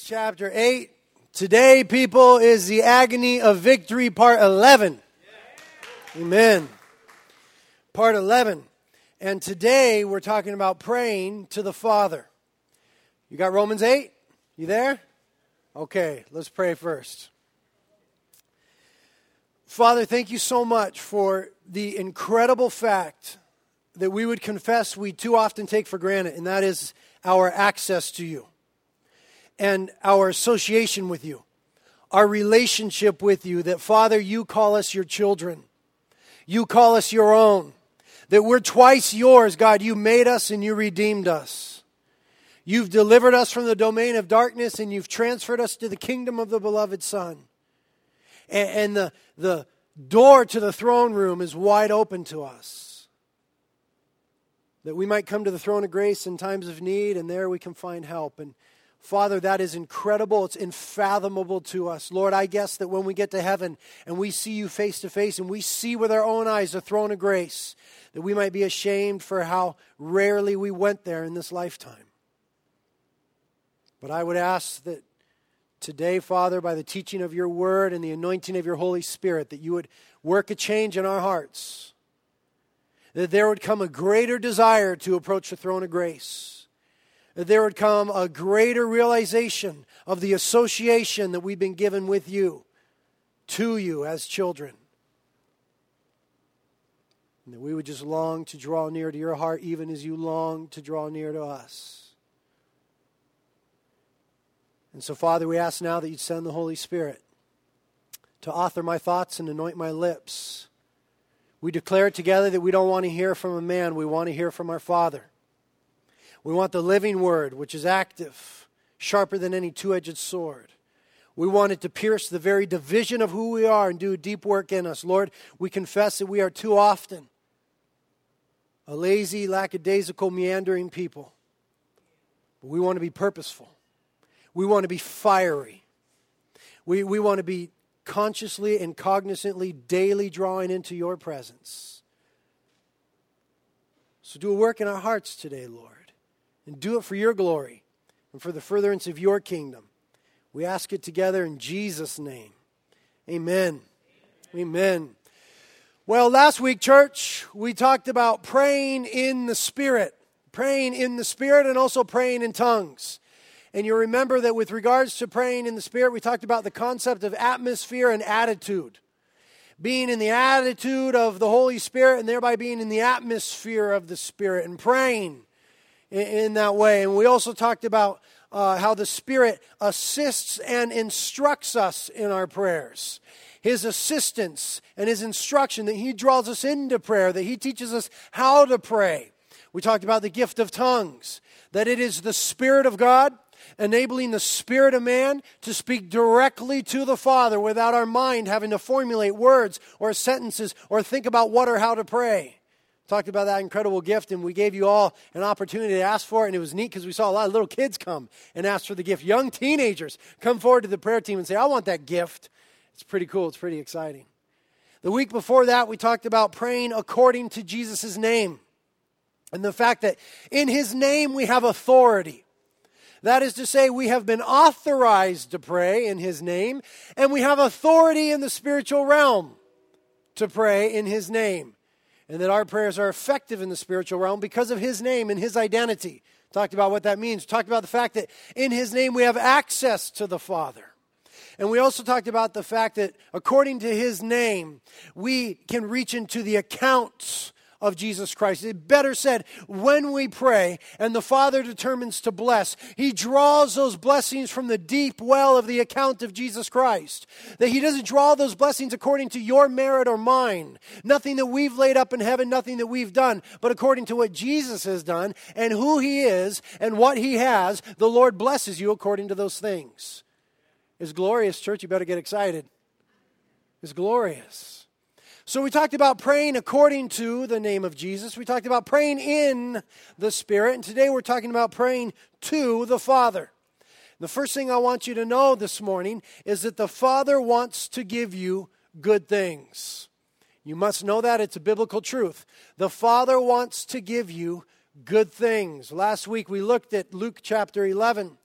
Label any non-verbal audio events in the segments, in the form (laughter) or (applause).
Chapter 8. Today, people, is the agony of victory, part 11. Amen. Part 11. And today, we're talking about praying to the Father. You got Romans 8? You there? Okay, let's pray first. Father, thank you so much for the incredible fact that we would confess we too often take for granted, and that is our access to you and our association with you, our relationship with you, that Father, you call us your children. You call us your own. That we're twice yours, God. You made us and you redeemed us. You've delivered us from the domain of darkness and you've transferred us to the kingdom of the beloved Son. And, and the, the door to the throne room is wide open to us. That we might come to the throne of grace in times of need and there we can find help. And Father, that is incredible. It's unfathomable to us. Lord, I guess that when we get to heaven and we see you face to face and we see with our own eyes the throne of grace, that we might be ashamed for how rarely we went there in this lifetime. But I would ask that today, Father, by the teaching of your word and the anointing of your Holy Spirit, that you would work a change in our hearts, that there would come a greater desire to approach the throne of grace there would come a greater realization of the association that we've been given with you, to you as children. And that we would just long to draw near to your heart, even as you long to draw near to us. And so, Father, we ask now that you'd send the Holy Spirit to author my thoughts and anoint my lips. We declare together that we don't want to hear from a man, we want to hear from our Father. We want the living word, which is active, sharper than any two edged sword. We want it to pierce the very division of who we are and do deep work in us. Lord, we confess that we are too often a lazy, lackadaisical, meandering people. But we want to be purposeful. We want to be fiery. We, we want to be consciously and cognizantly daily drawing into your presence. So do a work in our hearts today, Lord and do it for your glory and for the furtherance of your kingdom. We ask it together in Jesus' name. Amen. Amen. Well, last week, church, we talked about praying in the Spirit, praying in the Spirit, and also praying in tongues. And you remember that with regards to praying in the Spirit, we talked about the concept of atmosphere and attitude. Being in the attitude of the Holy Spirit and thereby being in the atmosphere of the Spirit and praying in, in that way. And we also talked about uh, how the Spirit assists and instructs us in our prayers. His assistance and His instruction, that He draws us into prayer, that He teaches us how to pray. We talked about the gift of tongues, that it is the Spirit of God enabling the spirit of man to speak directly to the Father without our mind having to formulate words or sentences or think about what or how to pray talked about that incredible gift, and we gave you all an opportunity to ask for it. And it was neat because we saw a lot of little kids come and ask for the gift. Young teenagers come forward to the prayer team and say, I want that gift. It's pretty cool, it's pretty exciting. The week before that, we talked about praying according to Jesus' name and the fact that in his name we have authority. That is to say, we have been authorized to pray in his name, and we have authority in the spiritual realm to pray in his name and that our prayers are effective in the spiritual realm because of His name and His identity. Talked about what that means. Talked about the fact that in His name we have access to the Father. And we also talked about the fact that according to His name, we can reach into the accounts of Jesus Christ. It better said, when we pray and the Father determines to bless, He draws those blessings from the deep well of the account of Jesus Christ. That He doesn't draw those blessings according to your merit or mine. Nothing that we've laid up in heaven, nothing that we've done, but according to what Jesus has done and who He is and what He has, the Lord blesses you according to those things. It's glorious, church. You better get excited. It's glorious. So we talked about praying according to the name of Jesus. We talked about praying in the Spirit. And today we're talking about praying to the Father. The first thing I want you to know this morning is that the Father wants to give you good things. You must know that. It's a biblical truth. The Father wants to give you good things. Last week we looked at Luke chapter 11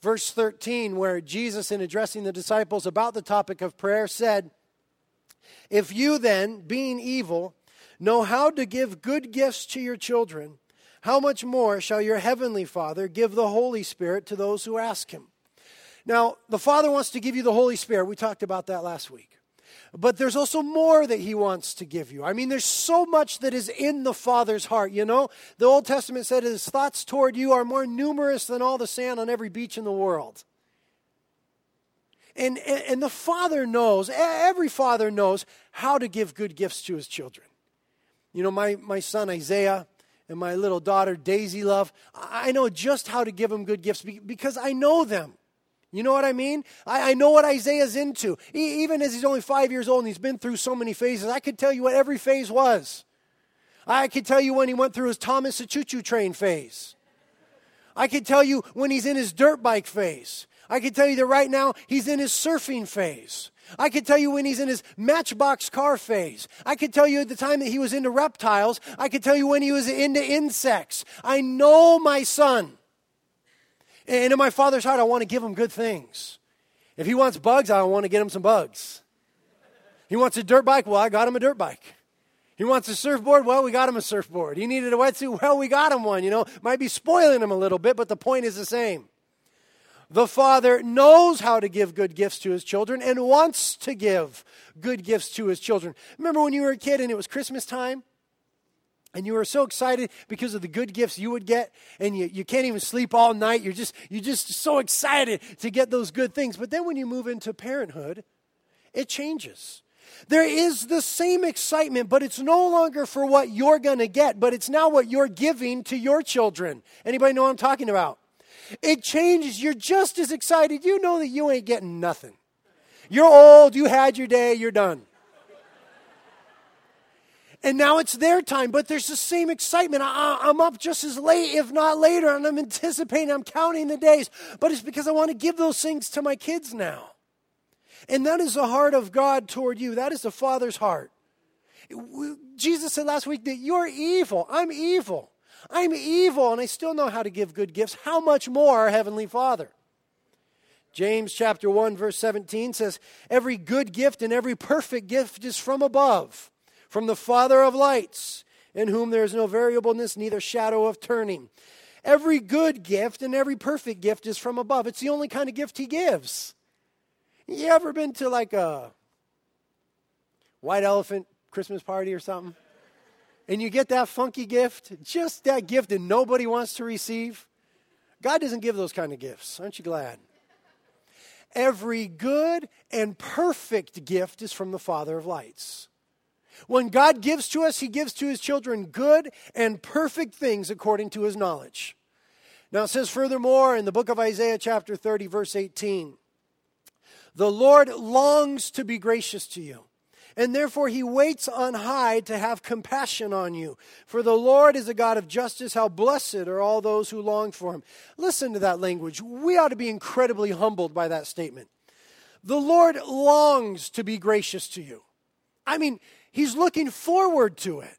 verse 13, where Jesus, in addressing the disciples about the topic of prayer, said, If you then, being evil, know how to give good gifts to your children, how much more shall your heavenly Father give the Holy Spirit to those who ask him? Now, the Father wants to give you the Holy Spirit. We talked about that last week. But there's also more that he wants to give you. I mean, there's so much that is in the Father's heart. You know, the Old Testament said his thoughts toward you are more numerous than all the sand on every beach in the world. And, and, and the Father knows, every father knows how to give good gifts to his children. You know, my, my son Isaiah and my little daughter Daisy Love, I know just how to give them good gifts because I know them. You know what I mean? I, I know what Isaiah's into. He, even as he's only five years old and he's been through so many phases, I could tell you what every phase was. I could tell you when he went through his Thomas the Choo Choo Train phase. I could tell you when he's in his dirt bike phase. I can tell you that right now he's in his surfing phase. I could tell you when he's in his matchbox car phase. I could tell you at the time that he was into reptiles. I could tell you when he was into insects. I know my son. And in my father's heart, I want to give him good things. If he wants bugs, I want to get him some bugs. He wants a dirt bike, well, I got him a dirt bike. He wants a surfboard, well, we got him a surfboard. He needed a wetsuit, well, we got him one. You know, might be spoiling him a little bit, but the point is the same. The Father knows how to give good gifts to his children and wants to give good gifts to his children. Remember when you were a kid and it was Christmas time? and you were so excited because of the good gifts you would get and you, you can't even sleep all night. You're just you're just so excited to get those good things. But then when you move into parenthood it changes. There is the same excitement but it's no longer for what you're going to get but it's now what you're giving to your children. Anybody know what i'm talking about it changes you're just as excited you know that you ain't getting nothing you're old you had your day you're done and now it's their time, but there's the same excitement. I, am up just as late, if not later, and I'm anticipating, I'm counting the days, but it's because I want to give those things to my kids now. And that is the heart of God toward you. That is the Father's heart. Jesus said last week that you're evil. I'm evil. I'm evil, and I still know how to give good gifts. How much more our Heavenly Father? James chapter 1 verse 17 says, "Every good gift and every perfect gift is from above, from the Father of lights, in whom there is no variableness, neither shadow of turning. Every good gift and every perfect gift is from above. It's the only kind of gift He gives. You ever been to like a white elephant Christmas party or something? And you get that funky gift, just that gift that nobody wants to receive? God doesn't give those kind of gifts. Aren't you glad? Every good and perfect gift is from the Father of lights. When God gives to us, He gives to His children good and perfect things according to His knowledge. Now it says furthermore in the book of Isaiah, chapter 30, verse 18 The Lord longs to be gracious to you, and therefore He waits on high to have compassion on you. For the Lord is a God of justice. How blessed are all those who long for Him. Listen to that language. We ought to be incredibly humbled by that statement. The Lord longs to be gracious to you. I mean, He's looking forward to it.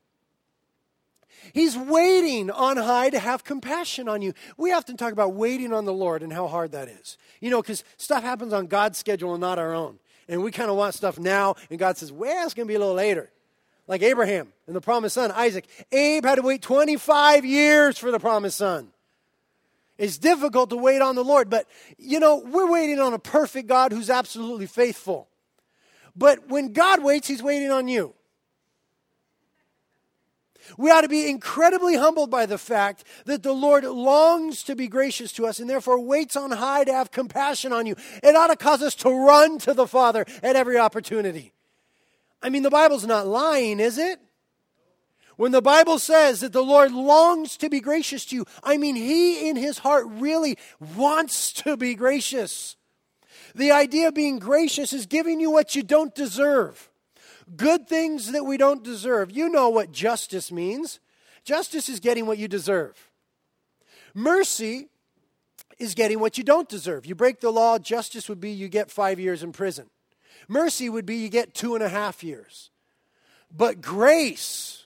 He's waiting on high to have compassion on you. We often talk about waiting on the Lord and how hard that is. You know, because stuff happens on God's schedule and not our own. And we kind of want stuff now, and God says, well, it's going to be a little later. Like Abraham and the promised son, Isaac. Abe had to wait 25 years for the promised son. It's difficult to wait on the Lord, but you know, we're waiting on a perfect God who's absolutely faithful. But when God waits, He's waiting on you. We ought to be incredibly humbled by the fact that the Lord longs to be gracious to us and therefore waits on high to have compassion on you. It ought to cause us to run to the Father at every opportunity. I mean, the Bible's not lying, is it? When the Bible says that the Lord longs to be gracious to you, I mean, He in His heart really wants to be gracious. The idea of being gracious is giving you what you don't deserve good things that we don't deserve. You know what justice means. Justice is getting what you deserve. Mercy is getting what you don't deserve. You break the law, justice would be you get five years in prison. Mercy would be you get two and a half years. But grace,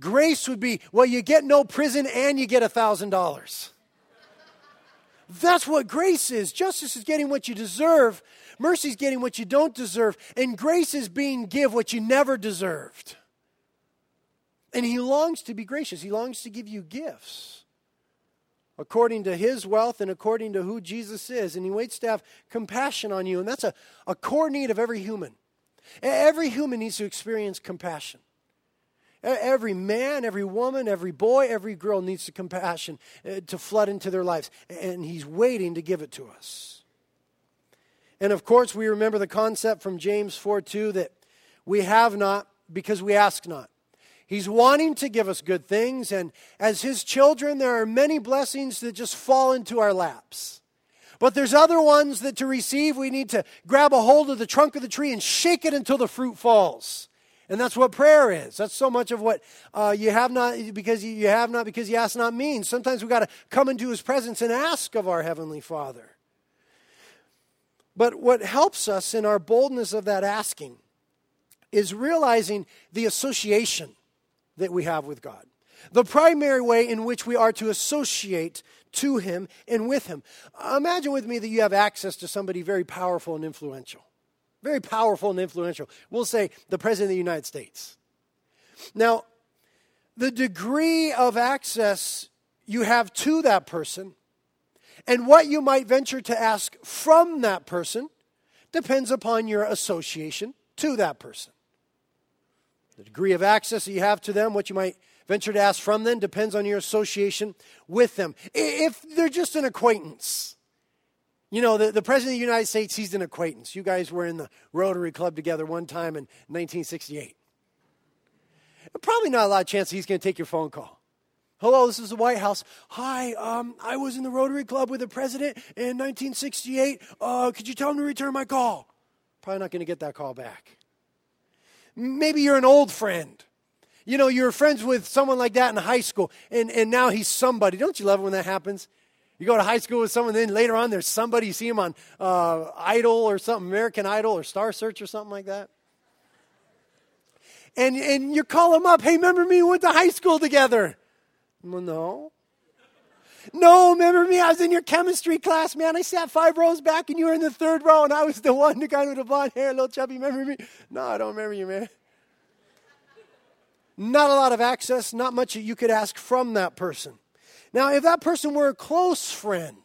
grace would be, well, you get no prison and you get a thousand dollars. That's what grace is. Justice is getting what you deserve, mercy is getting what you don't deserve, and grace is being give what you never deserved. And he longs to be gracious. He longs to give you gifts according to his wealth and according to who Jesus is. And he waits to have compassion on you. And that's a, a core need of every human. Every human needs to experience compassion. Every man, every woman, every boy, every girl needs compassion to flood into their lives. And he's waiting to give it to us. And of course, we remember the concept from James 4 2 that we have not because we ask not. He's wanting to give us good things, and as His children, there are many blessings that just fall into our laps. But there's other ones that to receive, we need to grab a hold of the trunk of the tree and shake it until the fruit falls. And that's what prayer is. That's so much of what uh, you have not because you have not because you ask not means. Sometimes we've got to come into His presence and ask of our Heavenly Father. But what helps us in our boldness of that asking is realizing the association that we have with God. The primary way in which we are to associate to Him and with Him. Imagine with me that you have access to somebody very powerful and influential. Very powerful and influential. We'll say the President of the United States. Now, the degree of access you have to that person and what you might venture to ask from that person depends upon your association to that person. The degree of access that you have to them, what you might venture to ask from them, depends on your association with them. If they're just an acquaintance, you know, the, the President of the United States, he's an acquaintance. You guys were in the Rotary Club together one time in 1968. Probably not a lot of chance he's going to take your phone call. Hello, this is the White House. Hi, um, I was in the Rotary Club with the president in 1968. Uh, could you tell him to return my call? Probably not going to get that call back. Maybe you're an old friend. You know, you were friends with someone like that in high school, and, and now he's somebody. Don't you love it when that happens? You go to high school with someone, then later on there's somebody, you see him on uh, Idol or something, American Idol or Star Search or something like that. And, and you call him up, hey, remember me? We went to high school together. Well, no. No, remember me? I was in your chemistry class, man. I sat five rows back and you were in the third row, and I was the one, the guy with the blonde hair, little chubby. Remember me? No, I don't remember you, man. Not a lot of access, not much that you could ask from that person. Now, if that person were a close friend,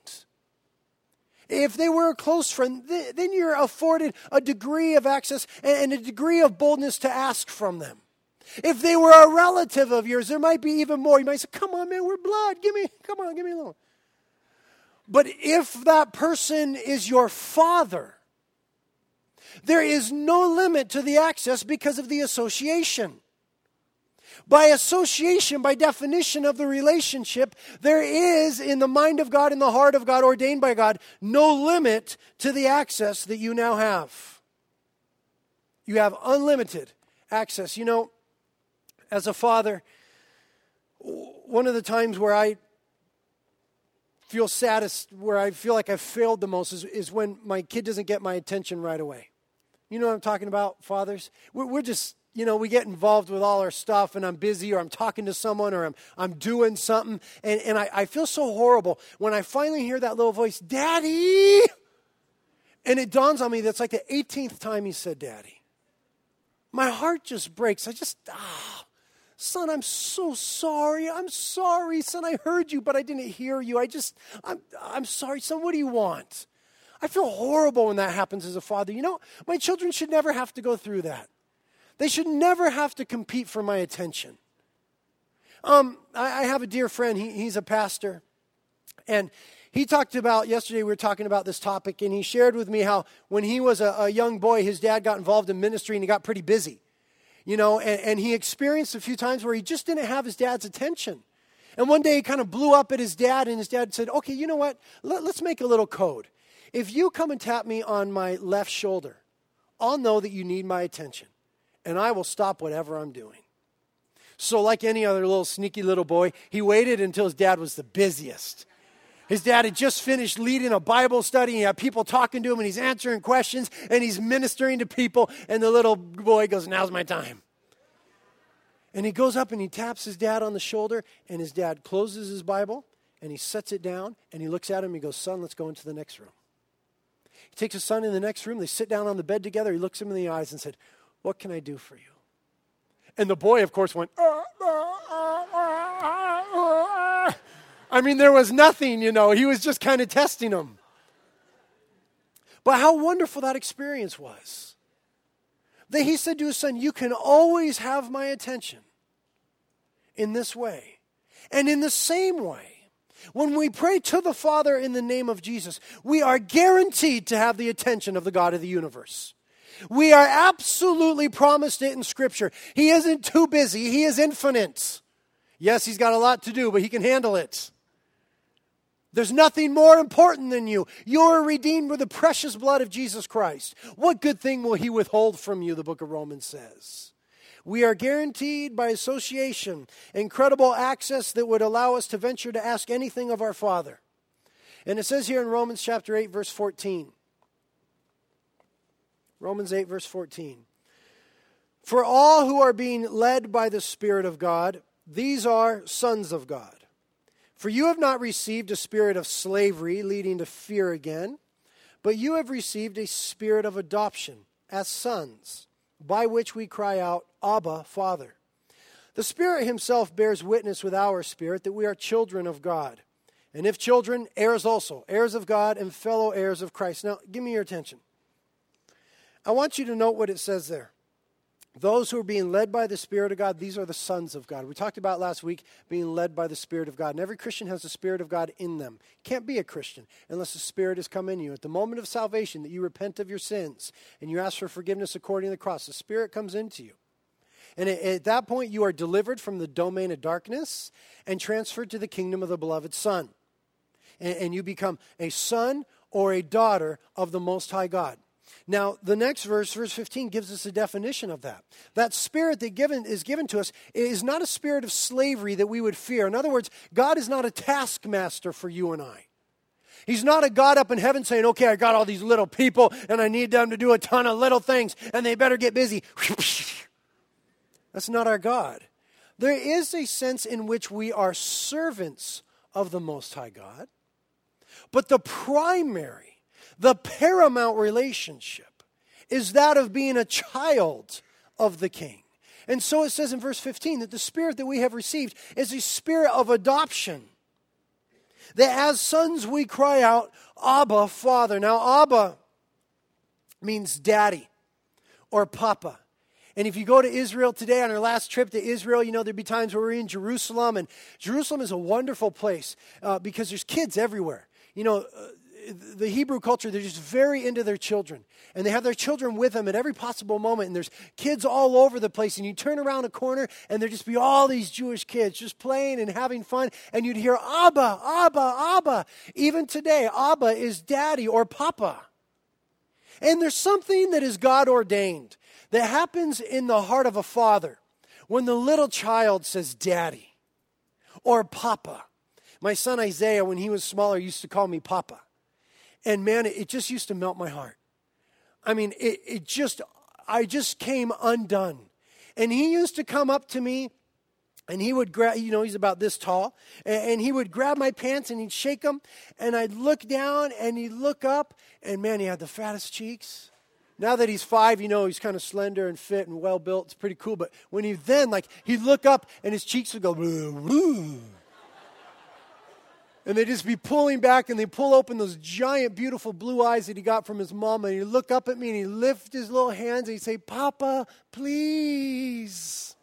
if they were a close friend, then you're afforded a degree of access and a degree of boldness to ask from them. If they were a relative of yours, there might be even more. You might say, Come on, man, we're blood. Give me, come on, give me a little. But if that person is your father, there is no limit to the access because of the association. By association, by definition of the relationship, there is in the mind of God, in the heart of God, ordained by God, no limit to the access that you now have. You have unlimited access. You know, as a father, one of the times where I feel saddest, where I feel like I've failed the most, is, is when my kid doesn't get my attention right away. You know what I'm talking about, fathers? We're, we're just, you know, we get involved with all our stuff and I'm busy or I'm talking to someone or I'm, I'm doing something. And, and I, I feel so horrible when I finally hear that little voice, Daddy! And it dawns on me that's like the 18th time he said, Daddy. My heart just breaks. I just, ah, Son, I'm so sorry. I'm sorry, son. I heard you, but I didn't hear you. I just, I'm, I'm sorry, son. What do you want? I feel horrible when that happens as a father. You know, my children should never have to go through that. They should never have to compete for my attention. Um, I, I have a dear friend, he, he's a pastor, and he talked about yesterday we were talking about this topic and he shared with me how when he was a, a, young boy his dad got involved in ministry and he got pretty busy you know, and, and he experienced a few times where he just didn't have his dad's attention. And one day he kind of blew up at his dad, and his dad said, Okay, you know what? Let, let's make a little code. If you come and tap me on my left shoulder, I'll know that you need my attention, and I will stop whatever I'm doing. So, like any other little sneaky little boy, he waited until his dad was the busiest. His dad had just finished leading a Bible study. He had people talking to him, and he's answering questions, and he's ministering to people. And the little boy goes, Now's my time. And he goes up and he taps his dad on the shoulder, and his dad closes his Bible and he sets it down and he looks at him and he goes, Son, let's go into the next room. He takes his son in the next room. They sit down on the bed together. He looks him in the eyes and said, What can I do for you? And the boy, of course, went, uh, uh, uh, I mean, there was nothing, you know. He was just kind of testing them. But how wonderful that experience was. That he said to his son, You can always have my attention in this way. And in the same way, when we pray to the Father in the name of Jesus, we are guaranteed to have the attention of the God of the universe. We are absolutely promised it in Scripture. He isn't too busy, He is infinite. Yes, He's got a lot to do, but He can handle it. There's nothing more important than you. You're redeemed with the precious blood of Jesus Christ. What good thing will He withhold from you, the book of Romans says? We are guaranteed by association incredible access that would allow us to venture to ask anything of our Father. And it says here in Romans chapter 8, verse 14. Romans 8, verse 14. For all who are being led by the Spirit of God, these are sons of God. For you have not received a spirit of slavery leading to fear again, but you have received a spirit of adoption as sons by which we cry out, Abba, Father. The Spirit Himself bears witness with our spirit that we are children of God. And if children, heirs also, heirs of God and fellow heirs of Christ. Now, give me your attention. I want you to note what it says there. Those who are being led by the Spirit of God, these are the sons of God. We talked about last week being led by the Spirit of God. And every Christian has the Spirit of God in them. Can't be a Christian unless the Spirit has come in you. At the moment of salvation, that you repent of your sins and you ask for forgiveness according to the cross, the Spirit comes into you. And at that point, you are delivered from the domain of darkness and transferred to the kingdom of the beloved Son. And you become a son or a daughter of the Most High God. Now, the next verse, verse 15, gives us a definition of that. That spirit that given, is given to us is not a spirit of slavery that we would fear. In other words, God is not a taskmaster for you and I. He's not a God up in heaven saying, okay, I got all these little people and I need them to do a ton of little things and they better get busy. (laughs) That's not our God. There is a sense in which we are servants of the Most High God, but the primary the paramount relationship is that of being a child of the king. And so it says in verse 15 that the spirit that we have received is a spirit of adoption. That as sons we cry out, Abba, Father. Now, Abba means daddy or papa. And if you go to Israel today on our last trip to Israel, you know, there'd be times where we're in Jerusalem, and Jerusalem is a wonderful place uh, because there's kids everywhere. You know, uh, the Hebrew culture, they're just very into their children. And they have their children with them at every possible moment. And there's kids all over the place. And you turn around a corner, and there'd just be all these Jewish kids just playing and having fun. And you'd hear, Abba, Abba, Abba. Even today, Abba is daddy or papa. And there's something that is God ordained that happens in the heart of a father when the little child says, Daddy or Papa. My son Isaiah, when he was smaller, used to call me Papa. And man, it just used to melt my heart. I mean, it, it just, I just came undone. And he used to come up to me and he would grab, you know, he's about this tall, and, he would grab my pants and he'd shake them, and I'd look down and he'd look up, and man, he had the fattest cheeks. Now that he's five, you know, he's kind of slender and fit and well built. It's pretty cool. But when he then, like, he'd look up and his cheeks would go, and they'd just be pulling back and they pull open those giant, beautiful blue eyes that he got from his mom. And he'd look up at me and he'd lift his little hands and he'd say, Papa, please.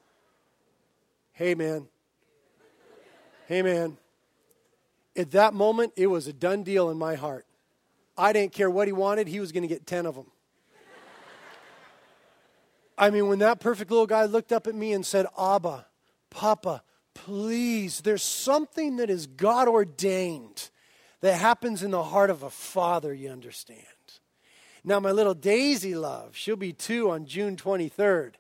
Hey, man. Hey, man. At that moment, it was a done deal in my heart. I didn't care what he wanted, he was going to get 10 of them. I mean, when that perfect little guy looked up at me and said, Abba, Papa, please, there's something that is God ordained that happens in the heart of a father, you understand. Now, my little Daisy love, she'll be two on June 23rd,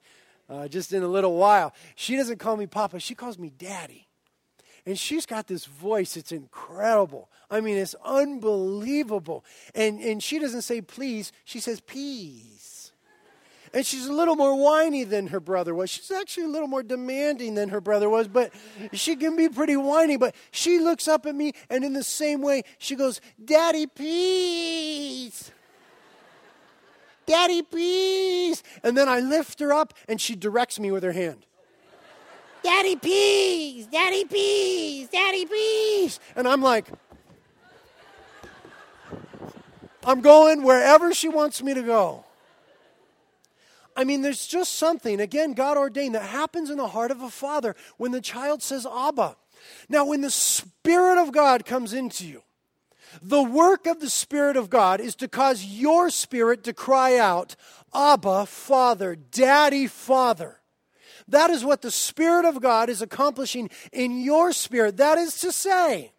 uh, just in a little while. She doesn't call me Papa, she calls me Daddy. And she's got this voice, it's incredible. I mean, it's unbelievable. And, and she doesn't say please, she says peas. And she's a little more whiny than her brother was. She's actually a little more demanding than her brother was, but she can be pretty whiny. But she looks up at me, and in the same way, she goes, Daddy, please. Daddy, please. And then I lift her up, and she directs me with her hand. Daddy, please. Daddy, please. Daddy, please. And I'm like, I'm going wherever she wants me to go. I mean, there's just something, again, God ordained, that happens in the heart of a father when the child says, Abba. Now, when the Spirit of God comes into you, the work of the Spirit of God is to cause your spirit to cry out, Abba, Father, Daddy, Father. That is what the Spirit of God is accomplishing in your spirit. That is to say,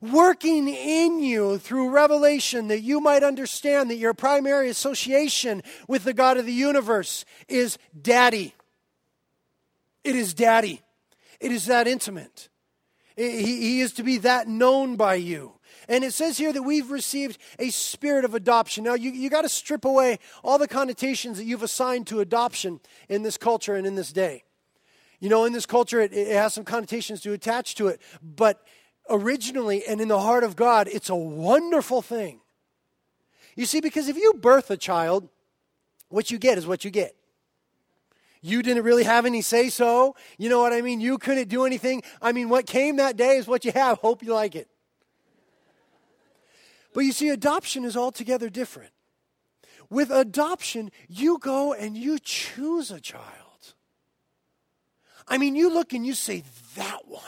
working in you through revelation that you might understand that your primary association with the God of the universe is daddy. It is daddy. It is that intimate. He, is to be that known by you. And it says here that we've received a spirit of adoption. Now, you, you got to strip away all the connotations that you've assigned to adoption in this culture and in this day. You know, in this culture, it, it has some connotations to attach to it, but originally and in the heart of God, it's a wonderful thing. You see, because if you birth a child, what you get is what you get. You didn't really have any say so. You know what I mean? You couldn't do anything. I mean, what came that day is what you have. (laughs) Hope you like it. But you see, adoption is altogether different. With adoption, you go and you choose a child. I mean, you look and you say, that one.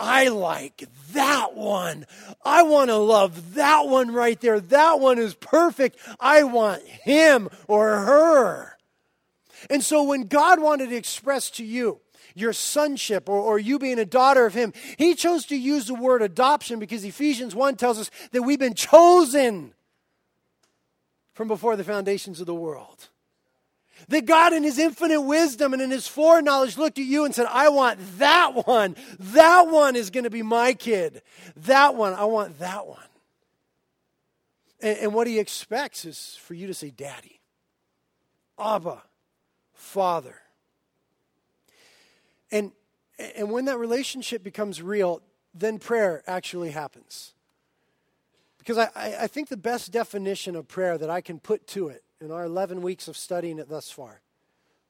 I like that one. I want to love that one right there. That one is perfect. I want him or her. And so when God wanted to express to you your sonship or, or you being a daughter of him, he chose to use the word adoption because Ephesians 1 tells us that we've been chosen from before the foundations of the world. That God, in His infinite wisdom and in His foreknowledge, looked at you and said, I want that one. That one is going to be my kid. That one, I want that one. And, and what He expects is for you to say, Daddy, Abba, Father. And, and when that relationship becomes real, then prayer actually happens. Because I, I think the best definition of prayer that I can put to it in our 11 weeks of studying it thus far.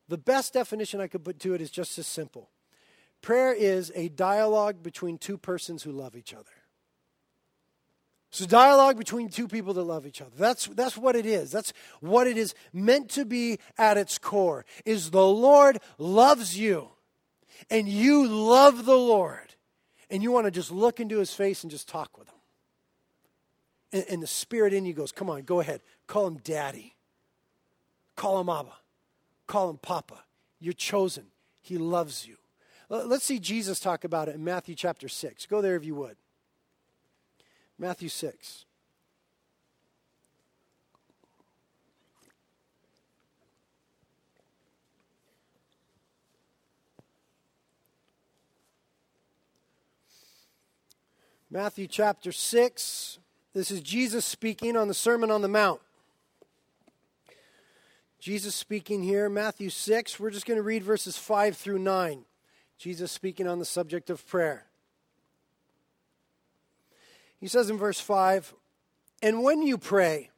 The best definition I could put to it is just as simple prayer is a dialogue between two persons who love each other. So dialogue between two people that love each other. That's, that's what it is. That's what it is meant to be at its core. Is the Lord loves you and you love the Lord and you want to just look into his face and just talk with him. And, and the spirit in you goes, come on, go ahead. Call him daddy. Call him Abba. Call him Papa. You're chosen. He loves you. Let's see Jesus talk about it in Matthew chapter 6. Go there if you would. Matthew 6. Matthew chapter 6. This is Jesus speaking on the Sermon on the Mount. Jesus speaking here, Matthew 6. We're just going to read verses 5 through 9. Jesus speaking on the subject of prayer. He says in verse 5 And when you pray,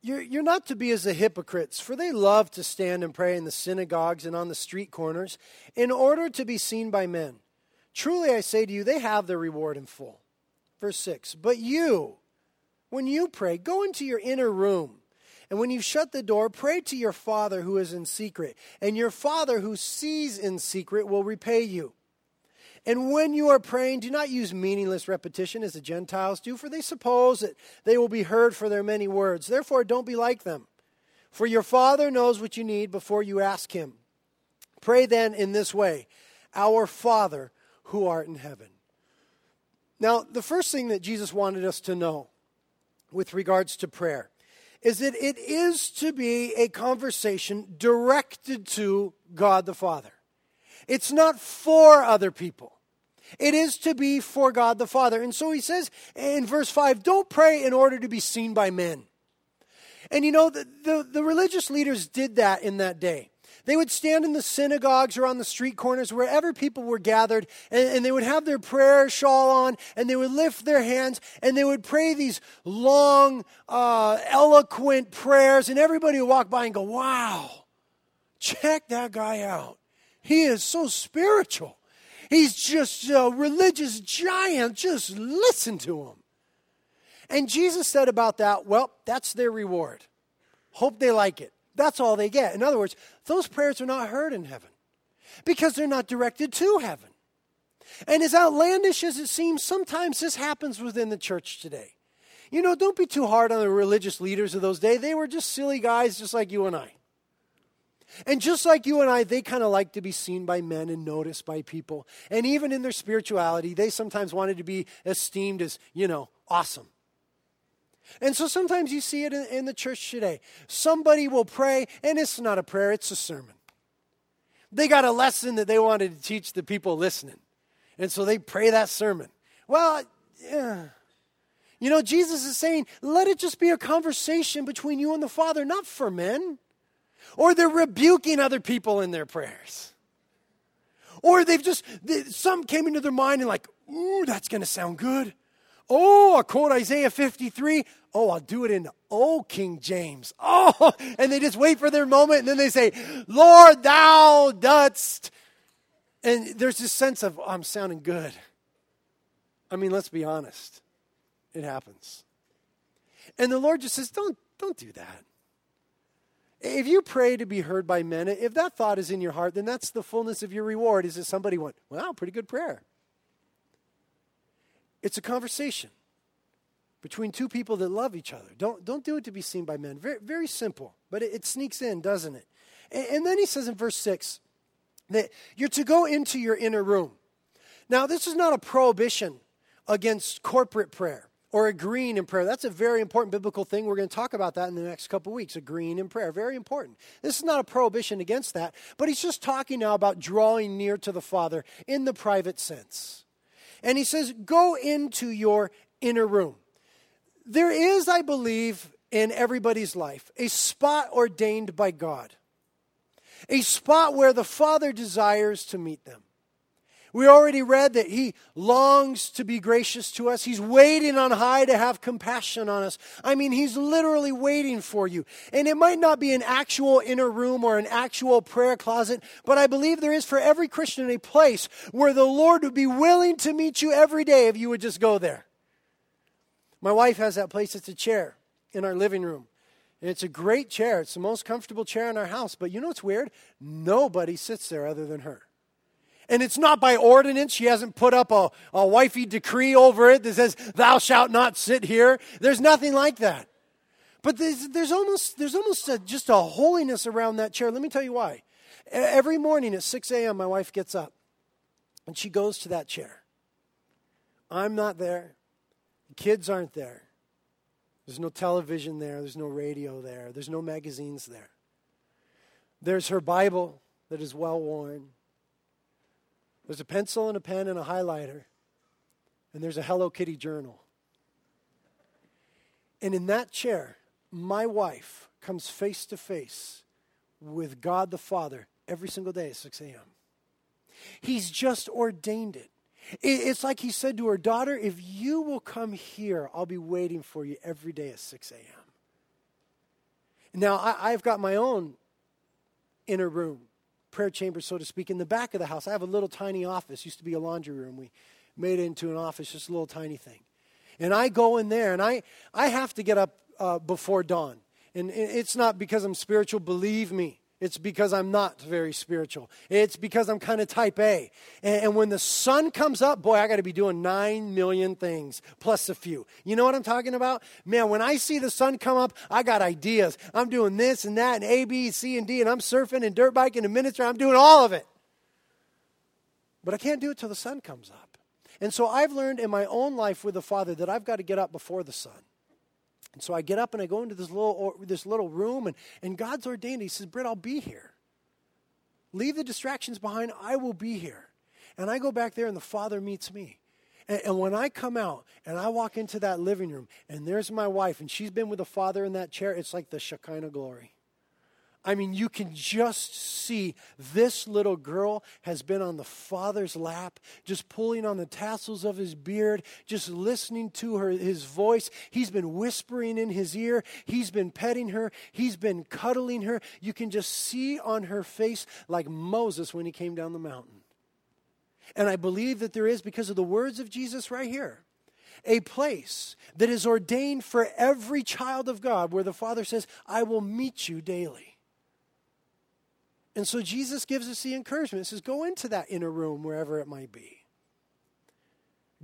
you're, you're not to be as the hypocrites, for they love to stand and pray in the synagogues and on the street corners in order to be seen by men. Truly I say to you, they have their reward in full. Verse 6 But you, when you pray, go into your inner room and when you shut the door, pray to your Father who is in secret, and your Father who sees in secret will repay you. And when you are praying, do not use meaningless repetition as the Gentiles do, for they suppose that they will be heard for their many words. Therefore, don't be like them. For your Father knows what you need before you ask Him. Pray then in this way Our Father who art in heaven. Now, the first thing that Jesus wanted us to know with regards to prayer is that it is to be a conversation directed to God the Father. It's not for other people. It is to be for God the Father. And so he says in verse 5 don't pray in order to be seen by men. And you know, the, the, the, religious leaders did that in that day. They would stand in the synagogues or on the street corners, wherever people were gathered, and, and, they would have their prayer shawl on, and they would lift their hands, and they would pray these long, uh, eloquent prayers, and everybody would walk by and go, Wow, check that guy out. He is so spiritual. He's just a religious giant. Just listen to him. And Jesus said about that, well, that's their reward. Hope they like it. That's all they get. In other words, those prayers are not heard in heaven because they're not directed to heaven. And as outlandish as it seems, sometimes this happens within the church today. You know, don't be too hard on the religious leaders of those days. They were just silly guys, just like you and I. And just like you and I, they kind of like to be seen by men and noticed by people. And even in their spirituality, they sometimes wanted to be esteemed as, you know, awesome. And so sometimes you see it in, in the church today. Somebody will pray, and it's not a prayer, it's a sermon. They got a lesson that they wanted to teach the people listening. And so they pray that sermon. Well, yeah. You know, Jesus is saying, let it just be a conversation between you and the Father, not for men. Or they're rebuking other people in their prayers. Or they've just, they, some came into their mind and, like, ooh, that's going to sound good. Oh, I quote Isaiah 53. Oh, I'll do it in Oh King James. (laughs) Oh, and they just wait for their moment and then they say, Lord, thou dost. And there's this sense of, oh, I'm sounding good. I mean, let's be honest. It happens. And the Lord just says, don't, don't do that. If you pray to be heard by men, if that thought is in your heart, then that's the fullness of your reward. Is that somebody went, wow, pretty good prayer. It's a conversation between two people that love each other. Don't, don't do it to be seen by men. Very, very simple, but it, it sneaks in, doesn't it? And, and then he says in verse 6 that you're to go into your inner room. Now, this is not a prohibition against corporate prayer or agreeing in prayer. That's a very important biblical thing. We're going to talk about that in the next couple weeks. Agreeing in prayer, very important. This is not a prohibition against that, but he's just talking now about drawing near to the Father in the private sense. And he says, Go into your inner room. There is, I believe, in everybody's life, a spot ordained by God, a spot where the Father desires to meet them. We already read that he longs to be gracious to us. He's waiting on high to have compassion on us. I mean, he's literally waiting for you. And it might not be an actual inner room or an actual prayer closet, but I believe there is for every Christian a place where the Lord would be willing to meet you every day if you would just go there. My wife has that place. It's a chair in our living room. And it's a great chair. It's the most comfortable chair in our house. But you know what's weird? Nobody sits there other than her. And it's not by ordinance. She hasn't put up a, a wifey decree over it that says, Thou shalt not sit here. There's nothing like that. But there's, there's almost, there's almost a, just a holiness around that chair. Let me tell you why. Every morning at 6 a.m., my wife gets up and she goes to that chair. I'm not there. Kids aren't there. There's no television there. There's no radio there. There's no magazines there. There's her Bible that is well worn. There's a pencil and a pen and a highlighter, and there's a Hello Kitty journal. And in that chair, my wife comes face to face with God the Father every single day at 6 a.m. He's just ordained it. It's like he said to her daughter, If you will come here, I'll be waiting for you every day at 6 a.m. Now, I've got my own inner room prayer chamber, so to speak, in the back of the house. I have a little tiny office. Used to be a laundry room. We made it into an office, just a little tiny thing. And I go in there, and I, I have to get up uh, before dawn. And it's not because I'm spiritual, believe me. It's because I'm not very spiritual. It's because I'm kind of type A. And, and when the sun comes up, boy, I got to be doing nine million things plus a few. You know what I'm talking about? Man, when I see the sun come up, I got ideas. I'm doing this and that and A, B, C, and D, and I'm surfing and dirt biking and minister. I'm doing all of it. But I can't do it till the sun comes up. And so I've learned in my own life with the Father that I've got to get up before the sun. And so I get up and I go into this little, this little room, and, and God's ordained. He says, Britt, I'll be here. Leave the distractions behind. I will be here. And I go back there, and the Father meets me. And, and, when I come out and I walk into that living room and there's my wife and she's been with the father in that chair, it's like the Shekinah glory. I mean, you can just see this little girl has been on the father's lap, just pulling on the tassels of his beard, just listening to her his voice. He's been whispering in his ear. He's been petting her. He's been cuddling her. You can just see on her face like Moses when he came down the mountain. And I believe that there is because of the words of Jesus right here a place that is ordained for every child of God where the Father says, I will meet you daily. And so Jesus gives us the encouragement. He says, Go into that inner room, wherever it might be.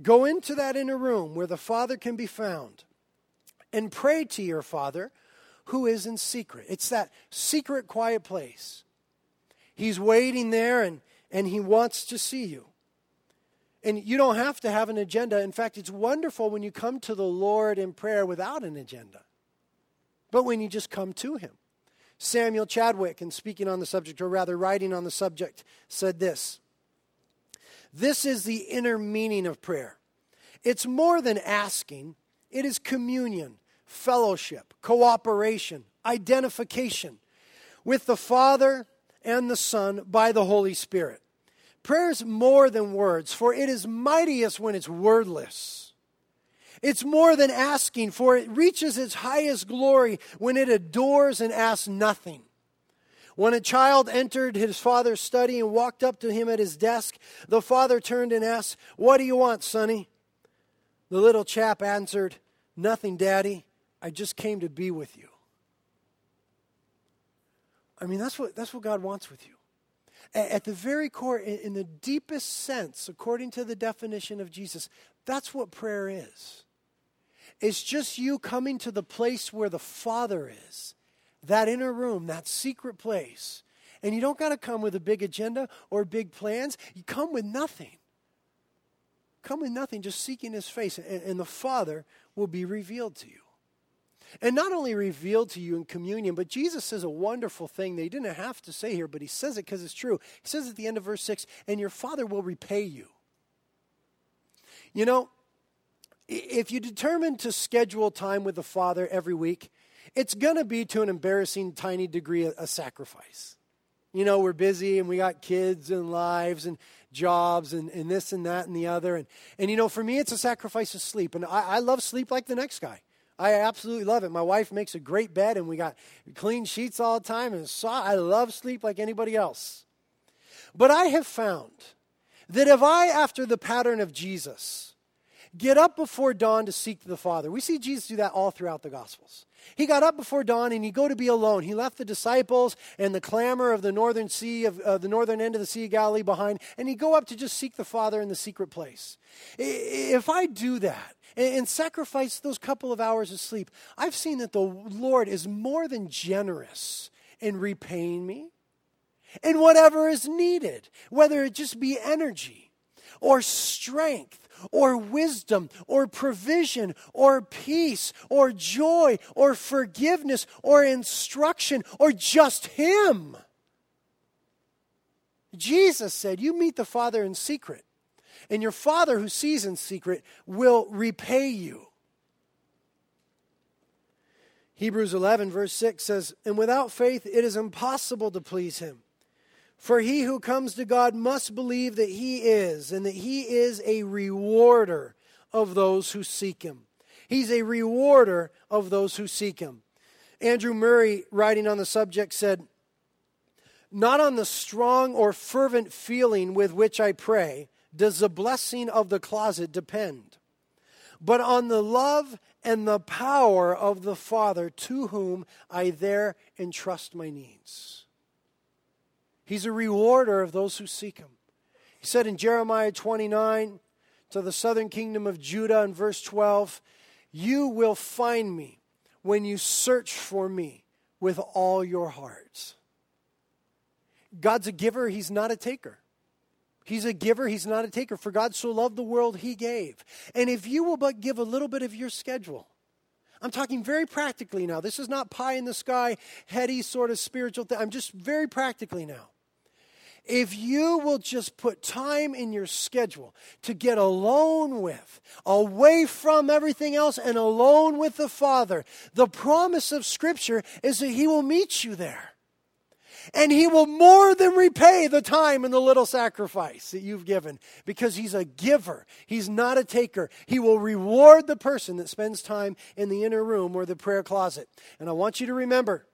Go into that inner room where the Father can be found and pray to your Father who is in secret. It's that secret, quiet place. He's waiting there and, and he wants to see you. And you don't have to have an agenda. In fact, it's wonderful when you come to the Lord in prayer without an agenda, but when you just come to him. Samuel Chadwick, in speaking on the subject, or rather writing on the subject, said this This is the inner meaning of prayer. It's more than asking, it is communion, fellowship, cooperation, identification with the Father and the Son by the Holy Spirit. Prayer is more than words, for it is mightiest when it's wordless. It's more than asking, for it reaches its highest glory when it adores and asks nothing. When a child entered his father's study and walked up to him at his desk, the father turned and asked, What do you want, sonny? The little chap answered, Nothing, Daddy. I just came to be with you. I mean, that's what, that's what God wants with you. At the very core, in the deepest sense, according to the definition of Jesus, that's what prayer is. It's just you coming to the place where the Father is, that inner room, that secret place. And you don't got to come with a big agenda or big plans. You come with nothing. Come with nothing, just seeking His face, and, and the Father will be revealed to you. And not only revealed to you in communion, but Jesus says a wonderful thing that he didn't have to say here, but he says it because it's true. He says at the end of verse 6, and your Father will repay you. You know, if you determine to schedule time with the Father every week, it's going to be to an embarrassing tiny degree a, sacrifice. You know, we're busy and we got kids and lives and jobs and, and this and that and the other. And, and, you know, for me, it's a sacrifice of sleep. And I, I love sleep like the next guy. I absolutely love it. My wife makes a great bed and we got clean sheets all the time. And so I love sleep like anybody else. But I have found that if I, after the pattern of Jesus, Get up before dawn to seek the Father. We see Jesus do that all throughout the Gospels. He got up before dawn and he go to be alone. He left the disciples and the clamor of the northern sea of uh, the northern end of the Sea of Galilee behind, and he go up to just seek the Father in the secret place. If I do that and sacrifice those couple of hours of sleep, I've seen that the Lord is more than generous in repaying me in whatever is needed, whether it just be energy or strength or wisdom or provision or peace or joy or forgiveness or instruction or just Him. Jesus said, You meet the Father in secret, and your Father who sees in secret will repay you. Hebrews 11, verse 6 says, And without faith it is impossible to please Him. For he who comes to God must believe that he is, and that he is a rewarder of those who seek him. He's a rewarder of those who seek him. Andrew Murray, writing on the subject, said, Not on the strong or fervent feeling with which I pray does the blessing of the closet depend, but on the love and the power of the Father to whom I there entrust my needs. He's a rewarder of those who seek him. He said in Jeremiah 29 to the southern kingdom of Judah in verse 12, You will find me when you search for me with all your hearts. God's a giver, He's not a taker. He's a giver, He's not a taker. For God so loved the world, He gave. And if you will but give a little bit of your schedule, I'm talking very practically now. This is not pie in the sky, heady sort of spiritual thing. I'm just very practically now. If you will just put time in your schedule to get alone with, away from everything else, and alone with the Father, the promise of Scripture is that He will meet you there. And He will more than repay the time and the little sacrifice that you've given because He's a giver. He's not a taker. He will reward the person that spends time in the inner room or the prayer closet. And I want you to remember,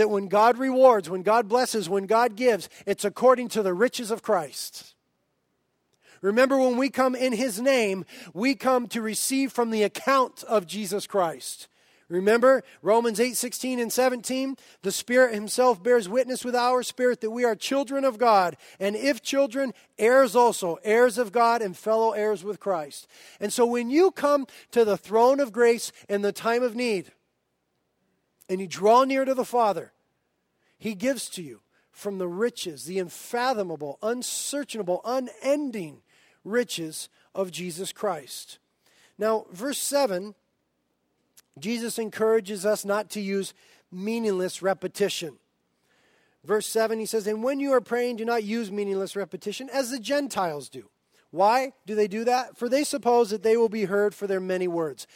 that when God rewards, when God blesses, when God gives, it's according to the riches of Christ. Remember, when we come in His name, we come to receive from the account of Jesus Christ. Remember Romans 8, 16 and 17? The Spirit Himself bears witness with our spirit that we are children of God, and if children, heirs also, heirs of God and fellow heirs with Christ. And so when you come to the throne of grace in the time of need, and you draw near to the Father, He gives to you from the riches, the unfathomable, unsearchable, unending riches of Jesus Christ. Now, verse 7, Jesus encourages us not to use meaningless repetition. Verse 7, he says, And when you are praying, do not use meaningless repetition as the Gentiles do. Why do they do that? For they suppose that they will be heard for their many words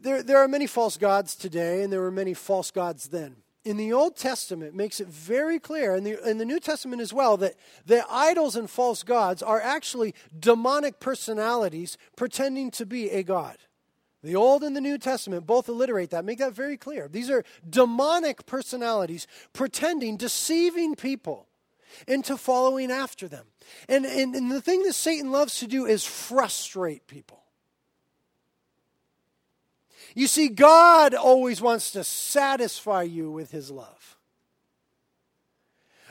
there, there are many false gods today, and there were many false gods then. In the Old Testament, makes it very clear, and the, in the New Testament as well, that the idols and false gods are actually demonic personalities pretending to be a god. The Old and the New Testament both alliterate that, make that very clear. These are demonic personalities pretending, deceiving people into following after them. And, and, and the thing that Satan loves to do is frustrate people. You see, God always wants to satisfy you with his love.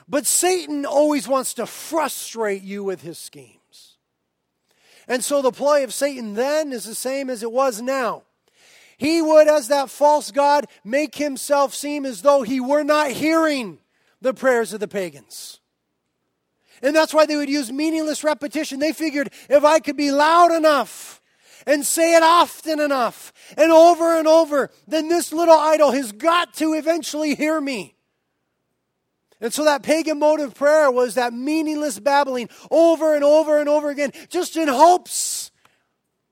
But Satan always wants to frustrate you with his schemes. And so the ploy of Satan then is the same as it was now. He would, as that false God, make himself seem as though he were not hearing the prayers of the pagans. And that's why they would use meaningless repetition. They figured if I could be loud enough, and say it often enough and over and over, then this little idol has got to eventually hear me. And so that pagan mode of prayer was that meaningless babbling over and over and over again, just in hopes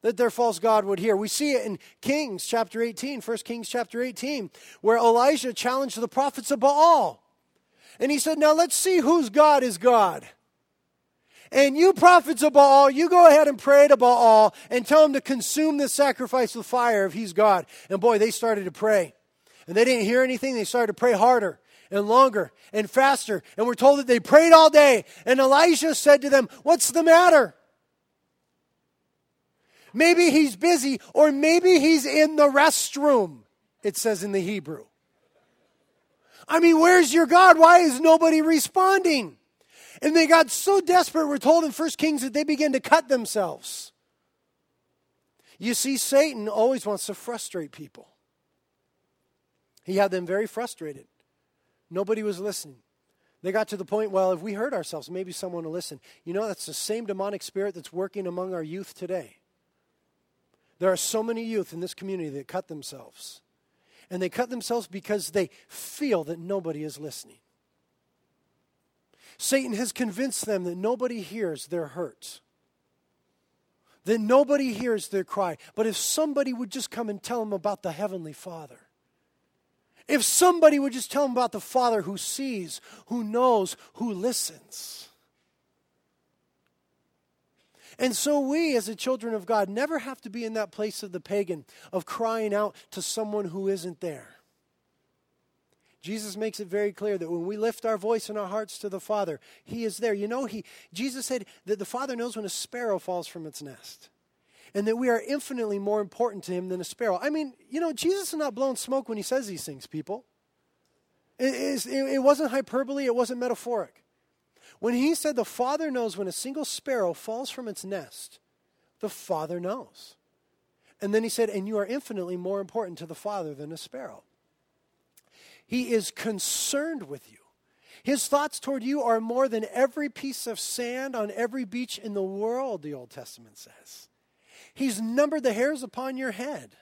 that their false God would hear. We see it in Kings chapter 18, 1 Kings chapter 18, where Elijah challenged the prophets of Baal. And he said, Now let's see whose God is God. And you prophets of Baal, you go ahead and pray to Baal and tell him to consume this sacrifice with fire if he's God. And boy, they started to pray. And they didn't hear anything. They started to pray harder and longer and faster. And we're told that they prayed all day. And Elijah said to them, What's the matter? Maybe he's busy, or maybe he's in the restroom, it says in the Hebrew. I mean, where's your God? Why is nobody responding? And they got so desperate, we're told in 1 Kings, that they began to cut themselves. You see, Satan always wants to frustrate people. He had them very frustrated. Nobody was listening. They got to the point, well, if we hurt ourselves, maybe someone will listen. You know, that's the same demonic spirit that's working among our youth today. There are so many youth in this community that cut themselves. And they cut themselves because they feel that nobody is listening. Satan has convinced them that nobody hears their hurt, that nobody hears their cry. But if somebody would just come and tell them about the Heavenly Father, if somebody would just tell them about the Father who sees, who knows, who listens. And so we, as the children of God, never have to be in that place of the pagan, of crying out to someone who isn't there. Jesus makes it very clear that when we lift our voice and our hearts to the Father, He is there. You know, he, Jesus said that the Father knows when a sparrow falls from its nest and that we are infinitely more important to Him than a sparrow. I mean, you know, Jesus is not blowing smoke when He says these things, people. It, wasn't hyperbole, it wasn't metaphoric. When He said the Father knows when a single sparrow falls from its nest, the Father knows. And then He said, and you are infinitely more important to the Father than a sparrow. He is concerned with you. His thoughts toward you are more than every piece of sand on every beach in the world, the Old Testament says. He's numbered the hairs upon your head.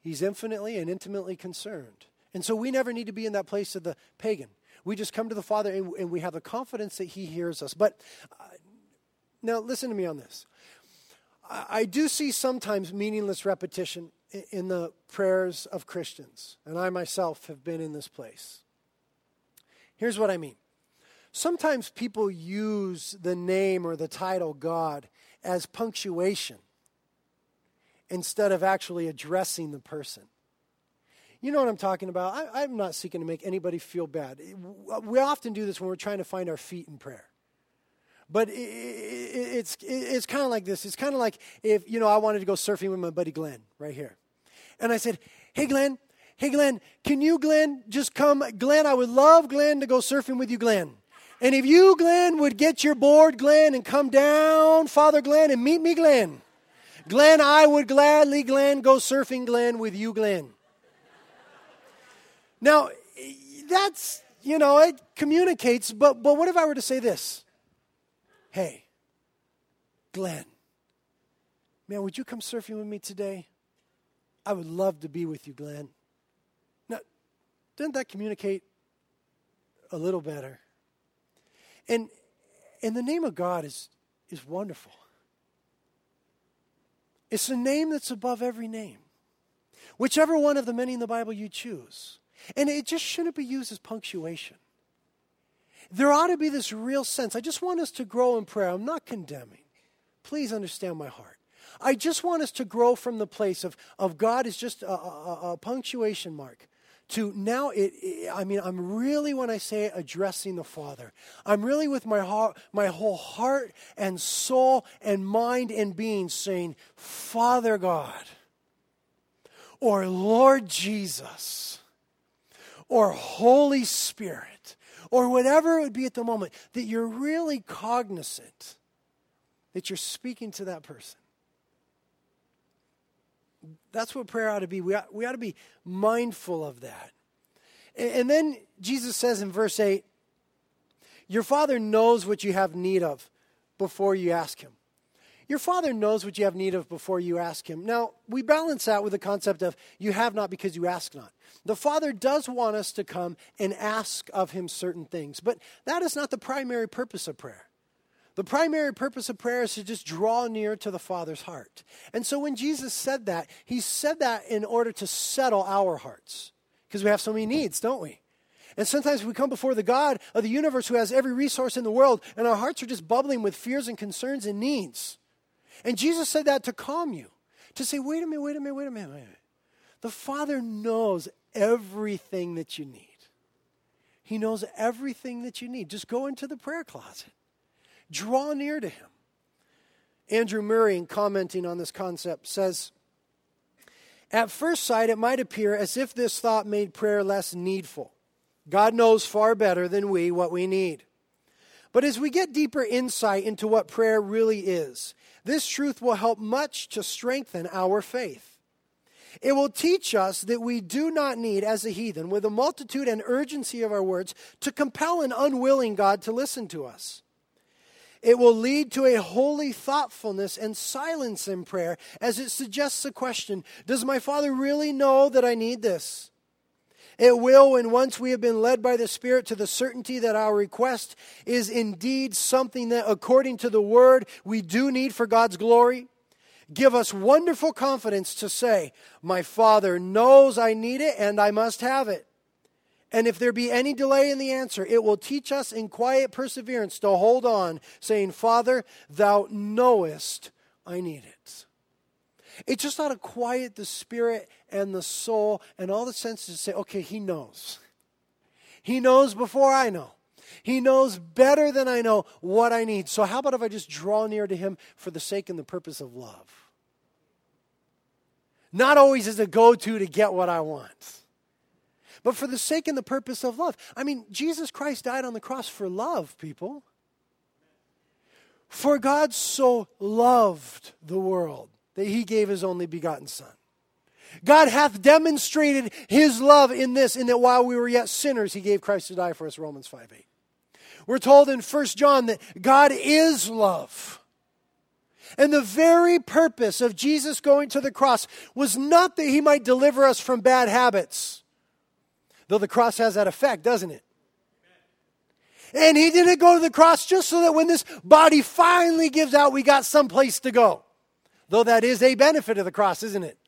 He's infinitely and intimately concerned. And so we never need to be in that place of the pagan, we just come to the Father and, and we have the confidence that He hears us. But uh, now, listen to me on this. I, I do see sometimes meaningless repetition in, the prayers of Christians, and I myself have been in this place. Here's what I mean. Sometimes people use the name or the title God as punctuation instead of actually addressing the person. You know what I'm talking about? I, am not seeking to make anybody feel bad. We often do this when we're trying to find our feet in prayer. But it, it, it's, it's kind of like this. It's kind of like if, you know, I wanted to go surfing with my buddy Glenn right here. And I said, hey, Glenn, hey, Glenn, can you, Glenn, just come? Glenn, I would love Glenn to go surfing with you, Glenn. And if you, Glenn, would get your board, Glenn, and come down, Father Glenn, and meet me, Glenn. Glenn, I would gladly, Glenn, go surfing, Glenn, with you, Glenn. Now, that's, you know, it communicates, but, but what if I were to say this? Hey, Glenn, man, would you come surfing with me today? I would love to be with you, Glenn. Now, doesn't that communicate a little better? And, and the name of God is, is wonderful. It's a name that's above every name. Whichever one of the many in the Bible you choose. And it just shouldn't be used as punctuation. There ought to be this real sense. I just want us to grow in prayer. I'm not condemning. Please understand my heart. I just want us to grow from the place of, of God is just a, a, a punctuation mark to now it, it, i mean i'm really when i say addressing the father. I'm really with my heart my whole heart and soul and mind and being saying father god or lord jesus or holy spirit or whatever it would be at the moment that you're really cognizant that you're speaking to that person that's what prayer ought to be. We ought, we ought to be mindful of that. And, and then Jesus says in verse 8, Your Father knows what you have need of before you ask Him. Your Father knows what you have need of before you ask Him. Now, we balance that with the concept of you have not because you ask not. The Father does want us to come and ask of Him certain things, but that is not the primary purpose of prayer. The primary purpose of prayer is to just draw near to the Father's heart. And so when Jesus said that, he said that in order to settle our hearts. Because we have so many needs, don't we? And sometimes we come before the God of the universe who has every resource in the world, and our hearts are just bubbling with fears and concerns and needs. And Jesus said that to calm you, to say, wait a minute, wait a minute, wait a minute, wait a minute. The Father knows everything that you need. He knows everything that you need. Just go into the prayer closet. Draw near to him. Andrew Murray, in commenting on this concept, says At first sight, it might appear as if this thought made prayer less needful. God knows far better than we what we need. But as we get deeper insight into what prayer really is, this truth will help much to strengthen our faith. It will teach us that we do not need, as a heathen, with the multitude and urgency of our words, to compel an unwilling God to listen to us. It will lead to a holy thoughtfulness and silence in prayer as it suggests a question Does my Father really know that I need this? It will, when once we have been led by the Spirit to the certainty that our request is indeed something that, according to the Word, we do need for God's glory, give us wonderful confidence to say, My Father knows I need it and I must have it. And if there be any delay in the answer, it will teach us in quiet perseverance to hold on, saying, Father, thou knowest I need it. It's just not to quiet the spirit and the soul and all the senses to say, okay, he knows. He knows before I know. He knows better than I know what I need. So, how about if I just draw near to him for the sake and the purpose of love? Not always as a go to to get what I want but for the sake and the purpose of love. I mean, Jesus Christ died on the cross for love, people. For God so loved the world that he gave his only begotten Son. God hath demonstrated his love in this, in that while we were yet sinners, he gave Christ to die for us, Romans 5 8. We're told in 1 John that God is love. And the very purpose of Jesus going to the cross was not that he might deliver us from bad habits. Though the cross has that effect, doesn't it? And he didn't go to the cross just so that when this body finally gives out, we got someplace to go. Though that is a benefit of the cross, isn't it?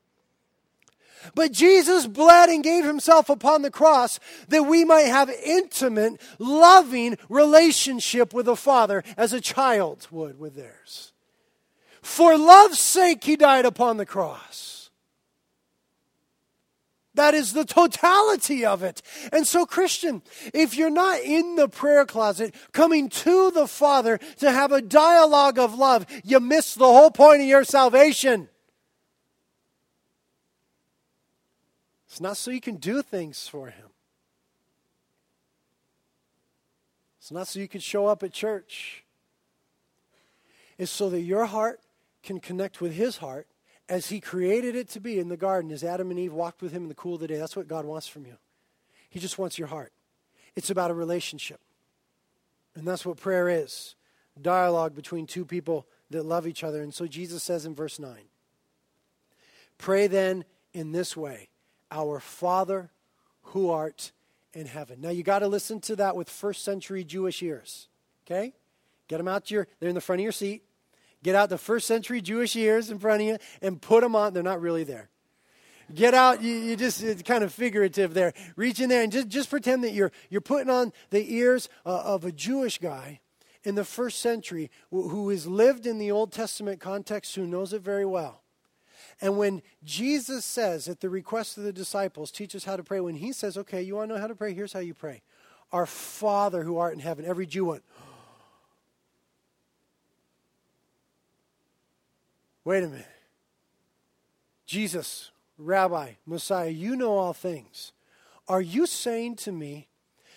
But Jesus bled and gave himself upon the cross that we might have intimate, loving relationship with the Father as a child would with theirs. For love's sake, he died upon the cross. That is the totality of it. And so, Christian, if you're not in the prayer closet coming to the Father to have a dialogue of love, you miss the whole point of your salvation. It's not so you can do things for Him. It's not so you can show up at church. It's so that your heart can connect with His heart as He created it to be in the garden, as Adam and Eve walked with Him in the cool of the day. That's what God wants from you. He just wants your heart. It's about a relationship. And that's what prayer is dialogue between two people that love each other. And so Jesus says in verse 9 Pray then in this way our Father who art in heaven. Now you got to listen to that with first century Jewish ears. Okay? Get them out your, they're in the front of your seat. Get out the first century Jewish ears in front of you and put them on. They're not really there. Get out, you, you just, it's kind of figurative there. Reach in there and just, just pretend that you're, you're putting on the ears uh, of a Jewish guy in the first century who, who has lived in the Old Testament context, who knows it very well. And when Jesus says, at the request of the disciples, teach us how to pray, when he says, okay, you want to know how to pray? Here's how you pray Our Father who art in heaven. Every Jew went, wait a minute. Jesus, Rabbi, Messiah, you know all things. Are you saying to me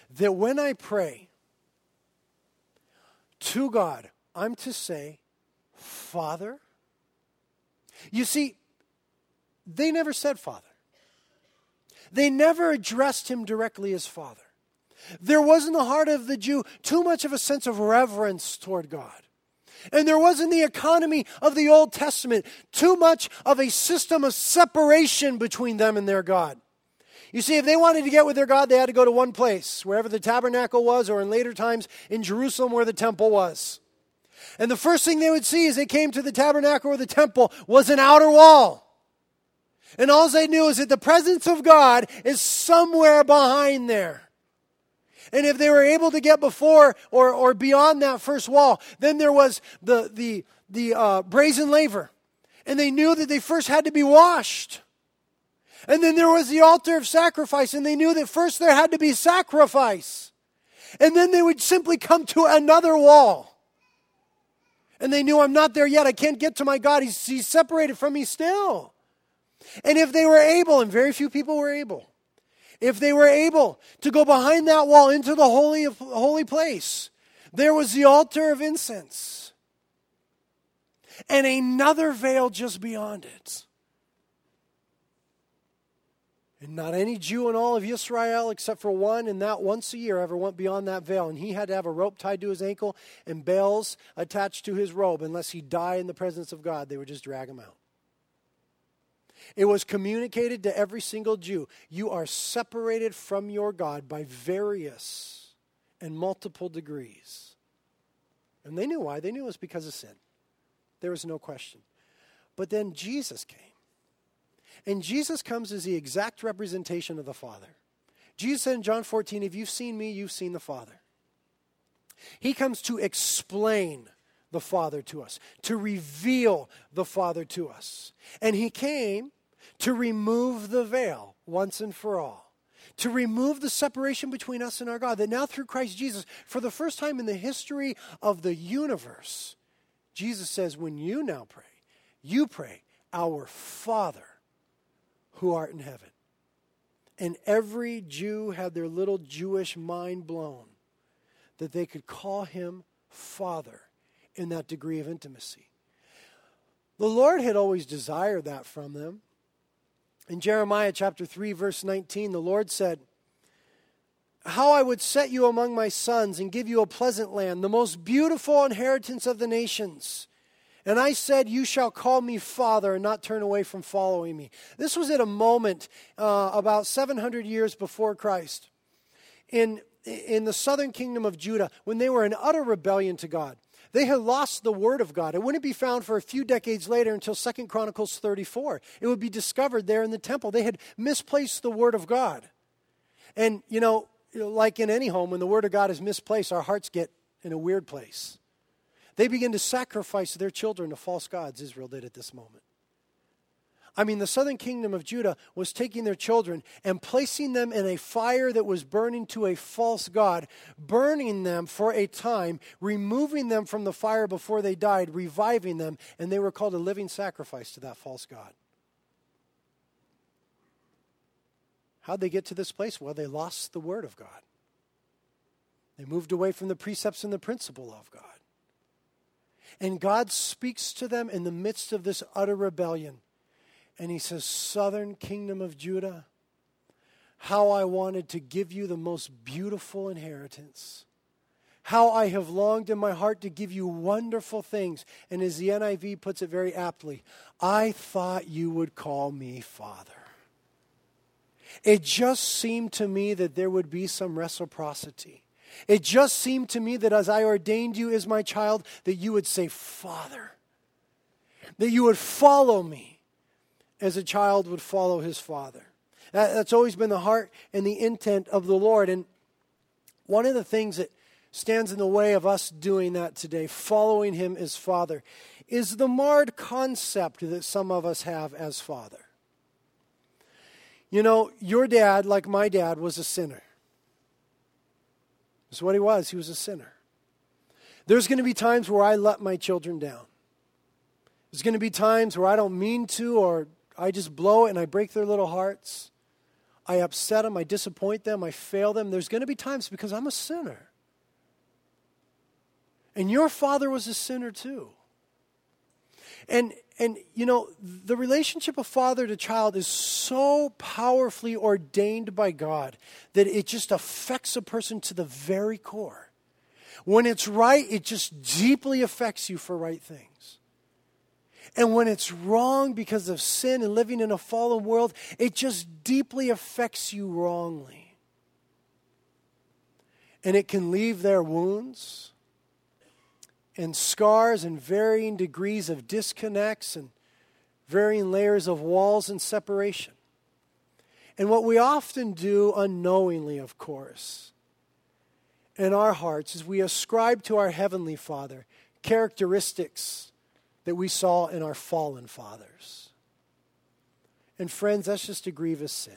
that when I pray to God, I'm to say, Father? You see, they never said Father. They never addressed him directly as Father. There was in the heart of the Jew too much of a sense of reverence toward God. And there was in the economy of the Old Testament too much of a system of separation between them and their God. You see, if they wanted to get with their God, they had to go to one place, wherever the tabernacle was, or in later times in Jerusalem where the temple was. And the first thing they would see as they came to the tabernacle or the temple was an outer wall. And all they knew is that the presence of God is somewhere behind there. And if they were able to get before or, or beyond that first wall, then there was the, the, the uh, brazen laver. And they knew that they first had to be washed. And then there was the altar of sacrifice, and they knew that first there had to be sacrifice. And then they would simply come to another wall. And they knew, I'm not there yet. I can't get to my God. He's, he's separated from me still. And if they were able, and very few people were able, if they were able to go behind that wall into the holy, holy place, there was the altar of incense and another veil just beyond it. And not any Jew in all of Israel, except for one, and that once a year ever went beyond that veil. And he had to have a rope tied to his ankle and bells attached to his robe, unless he died in the presence of God. They would just drag him out. It was communicated to every single Jew you are separated from your God by various and multiple degrees. And they knew why. They knew it was because of sin. There was no question. But then Jesus came. And Jesus comes as the exact representation of the Father. Jesus said in John 14, If you've seen me, you've seen the Father. He comes to explain the Father to us, to reveal the Father to us. And He came to remove the veil once and for all, to remove the separation between us and our God. That now, through Christ Jesus, for the first time in the history of the universe, Jesus says, When you now pray, you pray, Our Father who art in heaven. And every Jew had their little Jewish mind blown that they could call him Father in that degree of intimacy. The Lord had always desired that from them. In Jeremiah chapter 3, verse 19, the Lord said, How I would set you among my sons and give you a pleasant land, the most beautiful inheritance of the nations. And I said, You shall call me Father and not turn away from following me. This was at a moment uh, about 700 years before Christ. In in the southern kingdom of Judah, when they were in utter rebellion to God, they had lost the word of God. It wouldn't be found for a few decades later until Second Chronicles 34. It would be discovered there in the temple. They had misplaced the word of God. And, you know, like in any home, when the word of God is misplaced, our hearts get in a weird place. They begin to sacrifice their children to false gods, Israel did at this moment. I mean, the southern kingdom of Judah was taking their children and placing them in a fire that was burning to a false god, burning them for a time, removing them from the fire before they died, reviving them, and they were called a living sacrifice to that false god. How'd they get to this place? Well, they lost the word of God. They moved away from the precepts and the principle of God. And God speaks to them in the midst of this utter rebellion. And he says, Southern kingdom of Judah, how I wanted to give you the most beautiful inheritance. How I have longed in my heart to give you wonderful things. And as the NIV puts it very aptly, I thought you would call me Father. It just seemed to me that there would be some reciprocity. It just seemed to me that as I ordained you as my child, that you would say, Father, that you would follow me as a child would follow his father. That, that's always been the heart and the intent of the Lord. And one of the things that stands in the way of us doing that today, following him as father, is the marred concept that some of us have as father. You know, your dad, like my dad, was a sinner. That's what he was. He was a sinner. There's going to be times where I let my children down. There's going to be times where I don't mean to or I just blow it and I break their little hearts. I upset them, I disappoint them, I fail them. There's going to be times because I'm a sinner. And your father was a sinner too. And and you know, the relationship of father to child is so powerfully ordained by God that it just affects a person to the very core. When it's right, it just deeply affects you for right things. And when it's wrong because of sin and living in a fallen world, it just deeply affects you wrongly. And it can leave their wounds and scars and varying degrees of disconnects and varying layers of walls and separation. And what we often do unknowingly, of course, in our hearts is we ascribe to our Heavenly Father characteristics that we saw in our fallen fathers. And friends, that's just a grievous sin.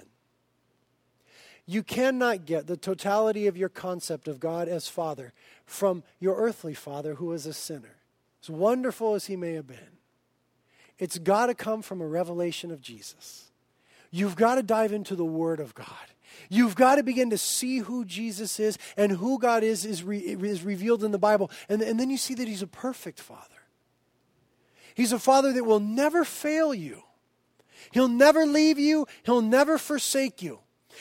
You cannot get the totality of your concept of God as Father from your earthly father who is a sinner, as wonderful as he may have been. It's got to come from a revelation of Jesus. You've got to dive into the Word of God. You've got to begin to see who Jesus is and who God is is, re, is revealed in the Bible. And, and then you see that He's a perfect Father. He's a father that will never fail you. He'll never leave you. He'll never forsake you.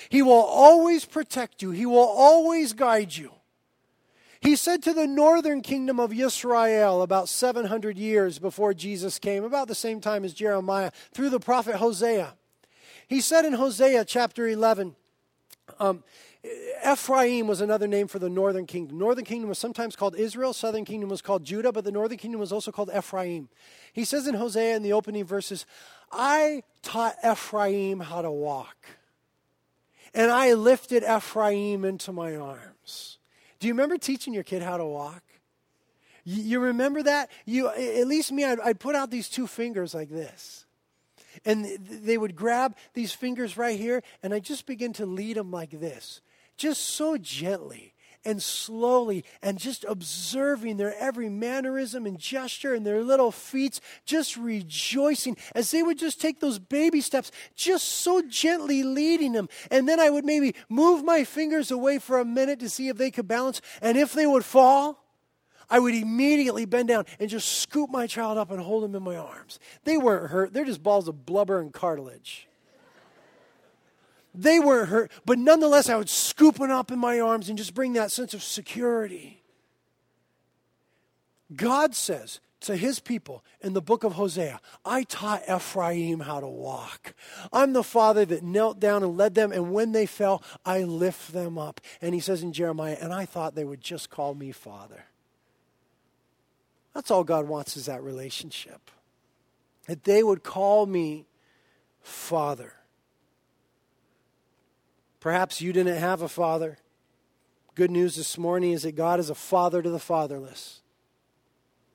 He will always protect you. He will always guide you. He said to the northern kingdom of Israel about 700 years before Jesus came, about the same time as Jeremiah, through the prophet Hosea. He said in Hosea chapter 11, um, Ephraim was another name for the northern kingdom. Northern kingdom was sometimes called Israel, southern kingdom was called Judah, but the northern kingdom was also called Ephraim. He says in Hosea in the opening verses, I taught Ephraim how to walk, and I lifted Ephraim into my arms. Do you remember teaching your kid how to walk? You, remember that? You, at least me, I'd, I'd put out these two fingers like this. And they would grab these fingers right here, and I just begin to lead them like this just so gently and slowly and just observing their every mannerism and gesture and their little feet, just rejoicing as they would just take those baby steps, just so gently leading them. And then I would maybe move my fingers away for a minute to see if they could balance. And if they would fall, I would immediately bend down and just scoop my child up and hold him in my arms. They weren't hurt, they're just balls of blubber and cartilage. They weren't hurt, but nonetheless, I would scoop them up in my arms and just bring that sense of security. God says to his people in the book of Hosea, I taught Ephraim how to walk. I'm the father that knelt down and led them, and when they fell, I lift them up. And he says in Jeremiah, and I thought they would just call me father. That's all God wants is that relationship. That they would call me father. Perhaps you didn't have a father. Good news this morning is that God is a father to the fatherless.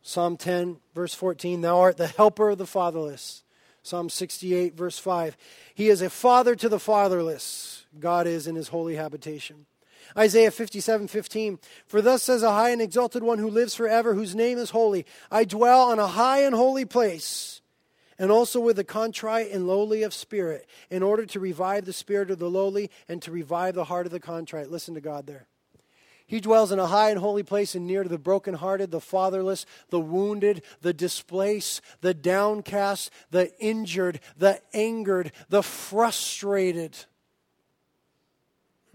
Psalm 10, verse 14, Thou art the helper of the fatherless. Psalm 68, verse 5, He is a father to the fatherless. God is in his holy habitation. Isaiah 57, 15, For thus says a high and exalted one who lives forever, whose name is holy. I dwell on a high and holy place, and also with the contrite and lowly of spirit, in order to revive the spirit of the lowly and to revive the heart of the contrite. Listen to God there. He dwells in a high and holy place and near to the brokenhearted, the fatherless, the wounded, the displaced, the downcast, the injured, the angered, the frustrated.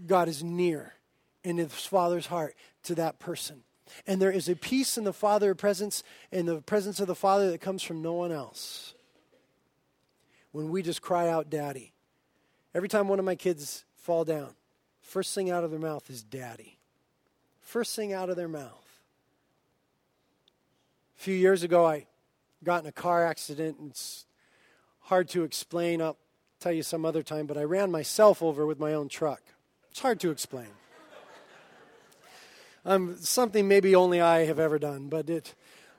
God is near in his Father's heart to that person. And there is a peace in the Father presence, in the presence of the Father that comes from no one else. When we just cry out, Daddy. Every time one of my kids fall down, first thing out of their mouth is Daddy first thing out of their mouth. A few years ago, I got in a car accident, and it's hard to explain. I'll tell you some other time, but I ran myself over with my own truck. It's hard to explain. (laughs) um, something maybe only I have ever done, but it.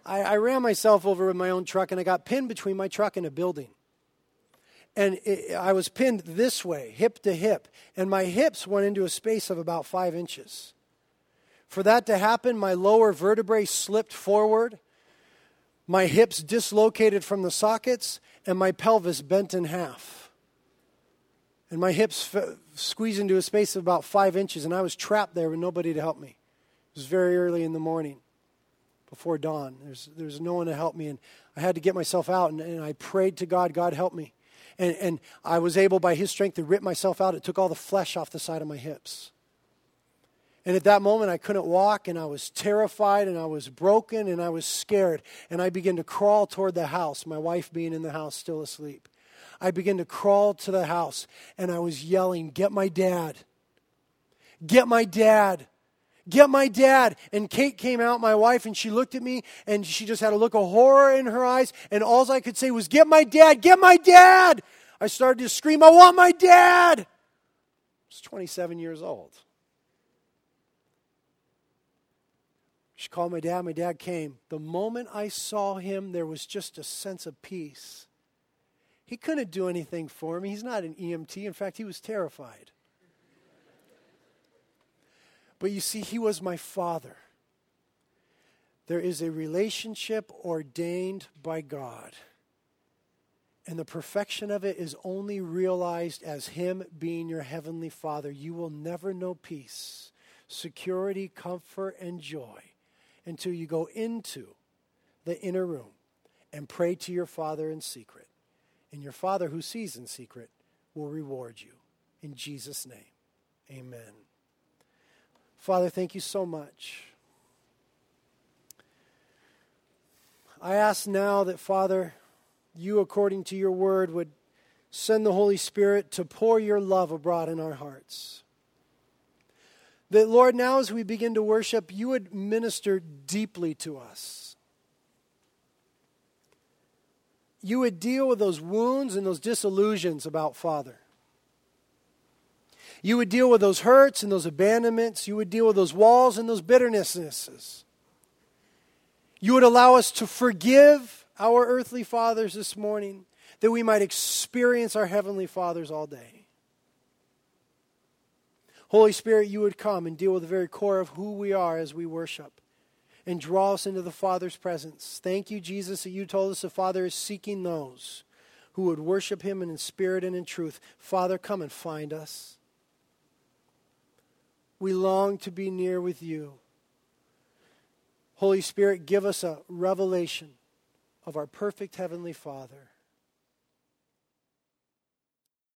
I, I ran myself over with my own truck, and I got pinned between my truck and a building and it, I was pinned this way, hip to hip, and my hips went into a space of about five inches. For that to happen, my lower vertebrae slipped forward, my hips dislocated from the sockets, and my pelvis bent in half. And my hips f- squeezed into a space of about five inches, and I was trapped there with nobody to help me. It was very early in the morning, before dawn. There's, there's no one to help me, and I had to get myself out, and, and I prayed to God, God, help me. And, and I was able, by His strength, to rip myself out. It took all the flesh off the side of my hips. And at that moment, I couldn't walk, and I was terrified, and I was broken, and I was scared. And I began to crawl toward the house, my wife being in the house, still asleep. I began to crawl to the house, and I was yelling, Get my dad! Get my dad! Get my dad! And Kate came out, my wife, and she looked at me, and she just had a look of horror in her eyes, and all I could say was, Get my dad! Get my dad! I started to scream, I want my dad! I was 27 years old. She called my dad. My dad came. The moment I saw him, there was just a sense of peace. He couldn't do anything for me. He's not an EMT. In fact, he was terrified. But you see, he was my father. There is a relationship ordained by God. And the perfection of it is only realized as Him being your heavenly Father. You will never know peace, security, comfort, and joy until you go into the inner room and pray to your Father in secret. And your Father who sees in secret will reward you. In Jesus' name, amen. Father, thank you so much. I ask now that, Father, you, according to your word, would send the Holy Spirit to pour your love abroad in our hearts. That, Lord, now as we begin to worship, you would minister deeply to us. You would deal with those wounds and those disillusions about Father. You would deal with those hurts and those abandonments. You would deal with those walls and those bitternesses. You would allow us to forgive our earthly fathers this morning that we might experience our heavenly fathers all day. Holy Spirit, you would come and deal with the very core of who we are as we worship and draw us into the Father's presence. Thank you, Jesus, that you told us the Father is seeking those who would worship him in spirit and in truth. Father, come and find us. We long to be near with you. Holy Spirit, give us a revelation of our perfect Heavenly Father.